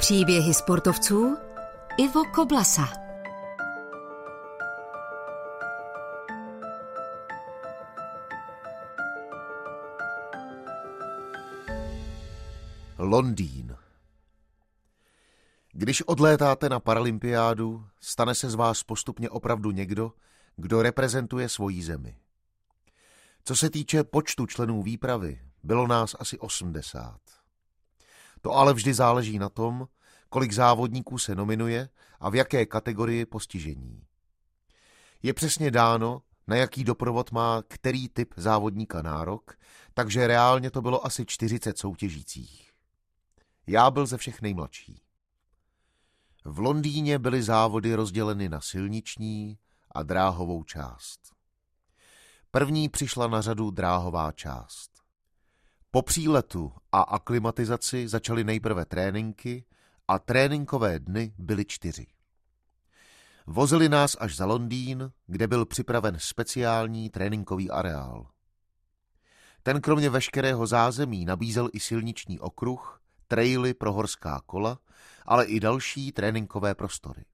Příběhy sportovců Ivo Koblasa Londýn Když odlétáte na paralympiádu, stane se z vás postupně opravdu někdo, kdo reprezentuje svoji zemi. Co se týče počtu členů výpravy, bylo nás asi 80. To ale vždy záleží na tom, kolik závodníků se nominuje a v jaké kategorii postižení. Je přesně dáno, na jaký doprovod má který typ závodníka nárok, takže reálně to bylo asi 40 soutěžících. Já byl ze všech nejmladší. V Londýně byly závody rozděleny na silniční a dráhovou část. První přišla na řadu dráhová část. Po příletu a aklimatizaci začaly nejprve tréninky a tréninkové dny byly čtyři. Vozili nás až za Londýn, kde byl připraven speciální tréninkový areál. Ten kromě veškerého zázemí nabízel i silniční okruh, traily pro horská kola, ale i další tréninkové prostory.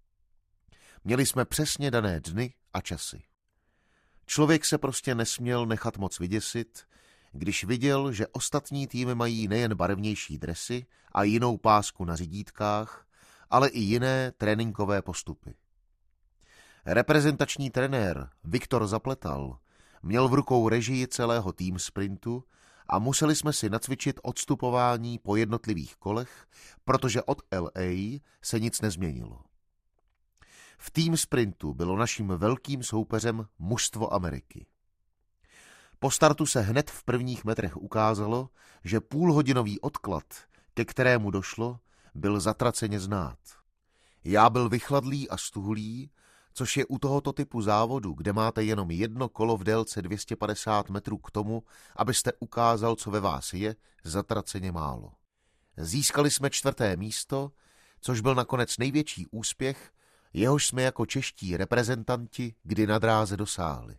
Měli jsme přesně dané dny a časy. Člověk se prostě nesměl nechat moc vyděsit, když viděl, že ostatní týmy mají nejen barevnější dresy a jinou pásku na řidítkách, ale i jiné tréninkové postupy. Reprezentační trenér Viktor Zapletal měl v rukou režii celého tým sprintu a museli jsme si nacvičit odstupování po jednotlivých kolech, protože od LA se nic nezměnilo. V tým sprintu bylo naším velkým soupeřem mužstvo Ameriky. Po startu se hned v prvních metrech ukázalo, že půlhodinový odklad, ke kterému došlo, byl zatraceně znát. Já byl vychladlý a stuhlý, což je u tohoto typu závodu, kde máte jenom jedno kolo v délce 250 metrů k tomu, abyste ukázal, co ve vás je, zatraceně málo. Získali jsme čtvrté místo, což byl nakonec největší úspěch, jehož jsme jako čeští reprezentanti kdy na dráze dosáhli.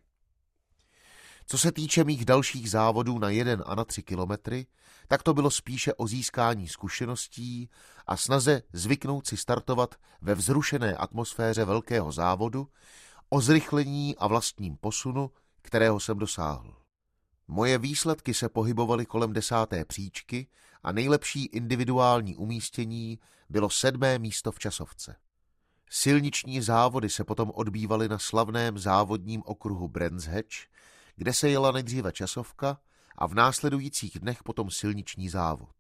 Co se týče mých dalších závodů na jeden a na tři kilometry, tak to bylo spíše o získání zkušeností a snaze zvyknout si startovat ve vzrušené atmosféře velkého závodu, o zrychlení a vlastním posunu, kterého jsem dosáhl. Moje výsledky se pohybovaly kolem desáté příčky a nejlepší individuální umístění bylo sedmé místo v časovce. Silniční závody se potom odbývaly na slavném závodním okruhu Brands Hatch, kde se jela nejdříve časovka a v následujících dnech potom silniční závod.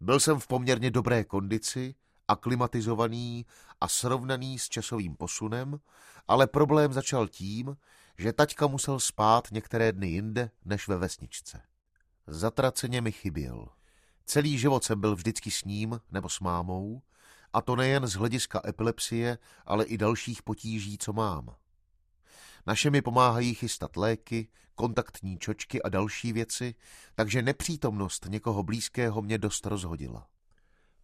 Byl jsem v poměrně dobré kondici, aklimatizovaný a srovnaný s časovým posunem, ale problém začal tím, že taťka musel spát některé dny jinde než ve vesničce. Zatraceně mi chyběl. Celý život jsem byl vždycky s ním nebo s mámou, a to nejen z hlediska epilepsie, ale i dalších potíží, co mám. Naše mi pomáhají chystat léky, kontaktní čočky a další věci, takže nepřítomnost někoho blízkého mě dost rozhodila.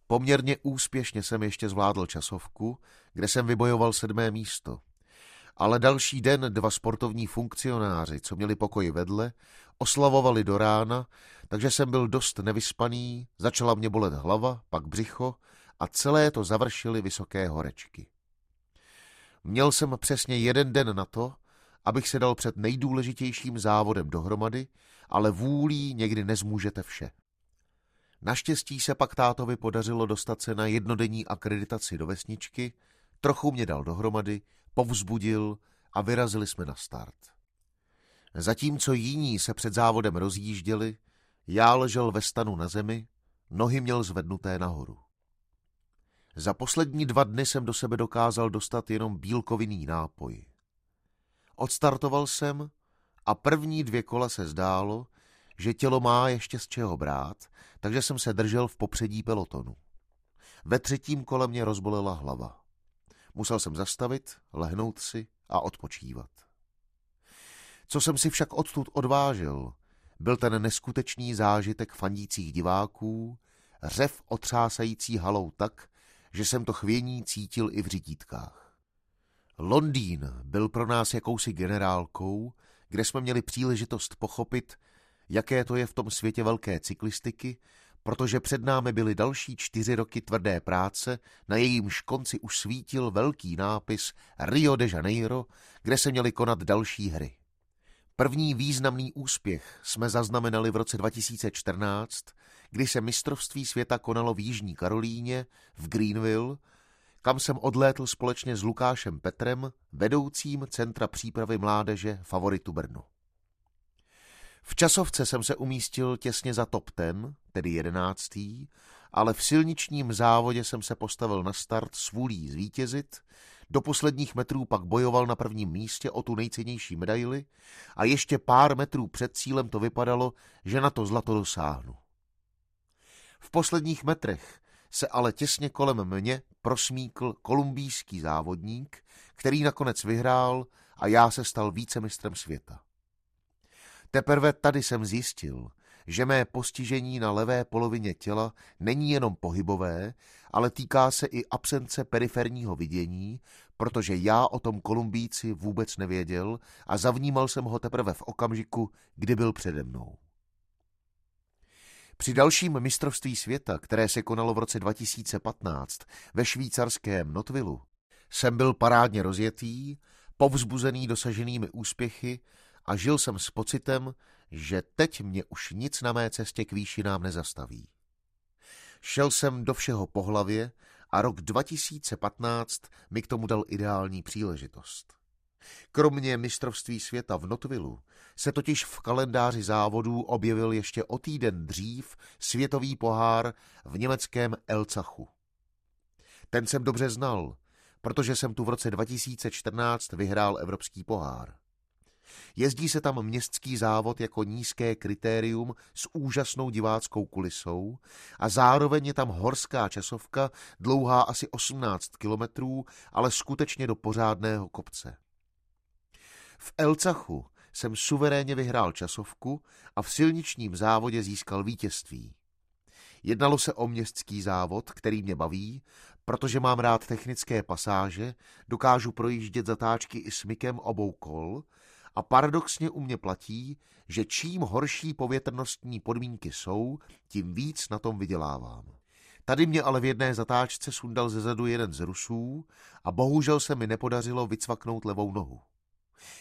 Poměrně úspěšně jsem ještě zvládl časovku, kde jsem vybojoval sedmé místo. Ale další den dva sportovní funkcionáři, co měli pokoj vedle, oslavovali do rána, takže jsem byl dost nevyspaný, začala mě bolet hlava, pak břicho a celé to završily vysoké horečky. Měl jsem přesně jeden den na to, abych se dal před nejdůležitějším závodem dohromady, ale vůlí někdy nezmůžete vše. Naštěstí se pak tátovi podařilo dostat se na jednodenní akreditaci do vesničky, trochu mě dal dohromady, povzbudil a vyrazili jsme na start. Zatímco jiní se před závodem rozjížděli, já ležel ve stanu na zemi, nohy měl zvednuté nahoru. Za poslední dva dny jsem do sebe dokázal dostat jenom bílkovinný nápoj. Odstartoval jsem a první dvě kola se zdálo, že tělo má ještě z čeho brát, takže jsem se držel v popředí pelotonu. Ve třetím kole mě rozbolela hlava. Musel jsem zastavit, lehnout si a odpočívat. Co jsem si však odtud odvážil, byl ten neskutečný zážitek fandících diváků, řev otřásající halou tak, že jsem to chvění cítil i v řídítkách. Londýn byl pro nás jakousi generálkou, kde jsme měli příležitost pochopit, jaké to je v tom světě velké cyklistiky, protože před námi byly další čtyři roky tvrdé práce, na jejímž konci už svítil velký nápis Rio de Janeiro, kde se měly konat další hry. První významný úspěch jsme zaznamenali v roce 2014, kdy se mistrovství světa konalo v Jižní Karolíně, v Greenville, kam jsem odlétl společně s Lukášem Petrem, vedoucím Centra přípravy mládeže Favoritu Brno. V časovce jsem se umístil těsně za top ten, tedy jedenáctý, ale v silničním závodě jsem se postavil na start s vůlí zvítězit, do posledních metrů pak bojoval na prvním místě o tu nejcennější medaili a ještě pár metrů před cílem to vypadalo, že na to zlato dosáhnu. V posledních metrech se ale těsně kolem mě prosmíkl kolumbijský závodník, který nakonec vyhrál a já se stal vícemistrem světa. Teprve tady jsem zjistil, že mé postižení na levé polovině těla není jenom pohybové, ale týká se i absence periferního vidění, protože já o tom Kolumbíci vůbec nevěděl a zavnímal jsem ho teprve v okamžiku, kdy byl přede mnou. Při dalším mistrovství světa, které se konalo v roce 2015 ve švýcarském Notvilu, jsem byl parádně rozjetý, povzbuzený dosaženými úspěchy a žil jsem s pocitem, že teď mě už nic na mé cestě k výšinám nezastaví. Šel jsem do všeho po hlavě a rok 2015 mi k tomu dal ideální příležitost. Kromě mistrovství světa v Notvilu se totiž v kalendáři závodů objevil ještě o týden dřív světový pohár v německém Elcachu. Ten jsem dobře znal, protože jsem tu v roce 2014 vyhrál evropský pohár. Jezdí se tam městský závod jako nízké kritérium s úžasnou diváckou kulisou a zároveň je tam horská časovka, dlouhá asi 18 kilometrů, ale skutečně do pořádného kopce. V Elcachu jsem suverénně vyhrál časovku a v silničním závodě získal vítězství. Jednalo se o městský závod, který mě baví, protože mám rád technické pasáže, dokážu projíždět zatáčky i smykem obou kol a paradoxně u mě platí, že čím horší povětrnostní podmínky jsou, tím víc na tom vydělávám. Tady mě ale v jedné zatáčce sundal ze zadu jeden z Rusů a bohužel se mi nepodařilo vycvaknout levou nohu.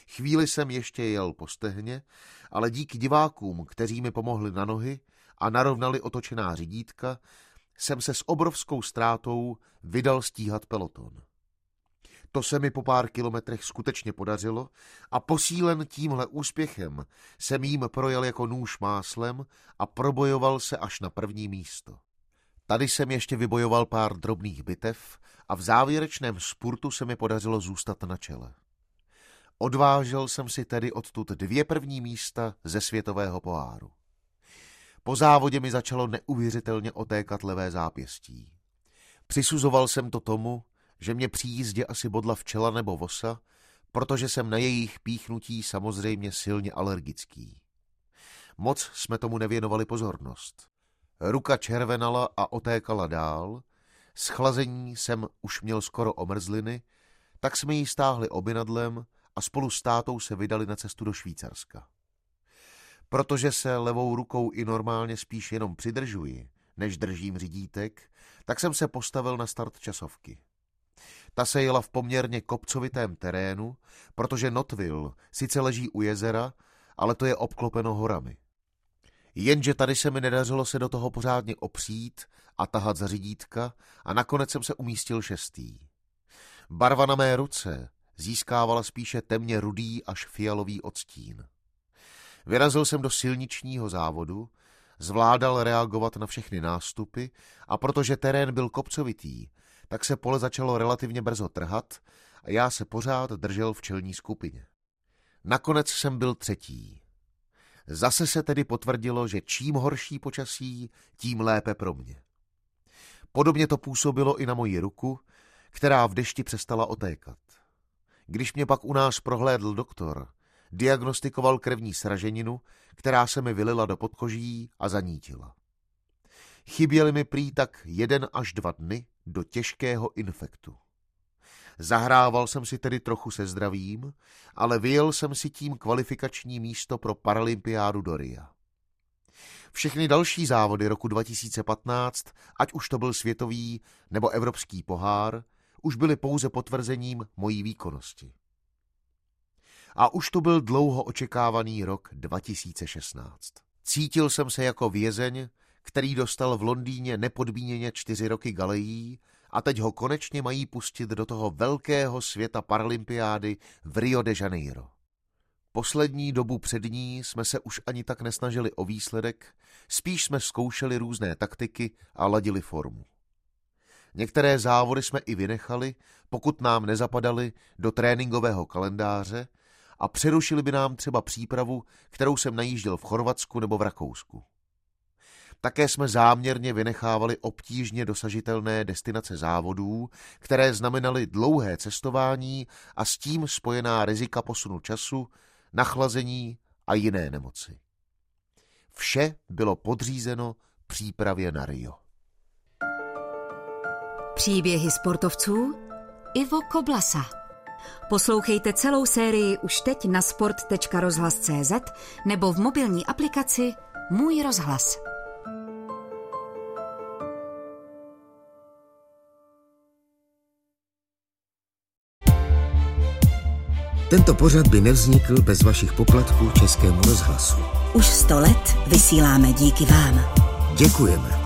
Chvíli jsem ještě jel po stehně, ale díky divákům, kteří mi pomohli na nohy a narovnali otočená řídítka, jsem se s obrovskou ztrátou vydal stíhat peloton. To se mi po pár kilometrech skutečně podařilo a posílen tímhle úspěchem jsem jím projel jako nůž máslem a probojoval se až na první místo. Tady jsem ještě vybojoval pár drobných bitev a v závěrečném spurtu se mi podařilo zůstat na čele. Odvážel jsem si tedy odtud dvě první místa ze světového poháru. Po závodě mi začalo neuvěřitelně otékat levé zápěstí. Přisuzoval jsem to tomu, že mě při jízdě asi bodla včela nebo vosa, protože jsem na jejich píchnutí samozřejmě silně alergický. Moc jsme tomu nevěnovali pozornost. Ruka červenala a otékala dál, schlazení jsem už měl skoro omrzliny, tak jsme ji stáhli obinadlem a spolu s tátou se vydali na cestu do Švýcarska. Protože se levou rukou i normálně spíš jenom přidržuji, než držím řídítek, tak jsem se postavil na start časovky. Ta se jela v poměrně kopcovitém terénu, protože Notville sice leží u jezera, ale to je obklopeno horami. Jenže tady se mi nedařilo se do toho pořádně opřít a tahat za řídítka a nakonec jsem se umístil šestý. Barva na mé ruce získávala spíše temně rudý až fialový odstín. Vyrazil jsem do silničního závodu, zvládal reagovat na všechny nástupy a protože terén byl kopcovitý, tak se pole začalo relativně brzo trhat a já se pořád držel v čelní skupině. Nakonec jsem byl třetí. Zase se tedy potvrdilo, že čím horší počasí, tím lépe pro mě. Podobně to působilo i na moji ruku, která v dešti přestala otékat. Když mě pak u nás prohlédl doktor, diagnostikoval krevní sraženinu, která se mi vylila do podkoží a zanítila. Chyběly mi prý tak jeden až dva dny do těžkého infektu. Zahrával jsem si tedy trochu se zdravím, ale vyjel jsem si tím kvalifikační místo pro paralympiádu do Ria. Všechny další závody roku 2015, ať už to byl světový nebo evropský pohár, už byly pouze potvrzením mojí výkonnosti. A už to byl dlouho očekávaný rok 2016. Cítil jsem se jako vězeň, který dostal v Londýně nepodmíněně čtyři roky galejí a teď ho konečně mají pustit do toho velkého světa paralympiády v Rio de Janeiro. Poslední dobu před ní jsme se už ani tak nesnažili o výsledek, spíš jsme zkoušeli různé taktiky a ladili formu. Některé závody jsme i vynechali, pokud nám nezapadaly do tréninkového kalendáře a přerušili by nám třeba přípravu, kterou jsem najížděl v Chorvatsku nebo v Rakousku. Také jsme záměrně vynechávali obtížně dosažitelné destinace závodů, které znamenaly dlouhé cestování a s tím spojená rizika posunu času, nachlazení a jiné nemoci. Vše bylo podřízeno přípravě na Rio. Příběhy sportovců Ivo Koblasa. Poslouchejte celou sérii už teď na sport.rozhlas.cz nebo v mobilní aplikaci Můj rozhlas. Tento pořad by nevznikl bez vašich poplatků Českému rozhlasu. Už sto let vysíláme díky vám. Děkujeme.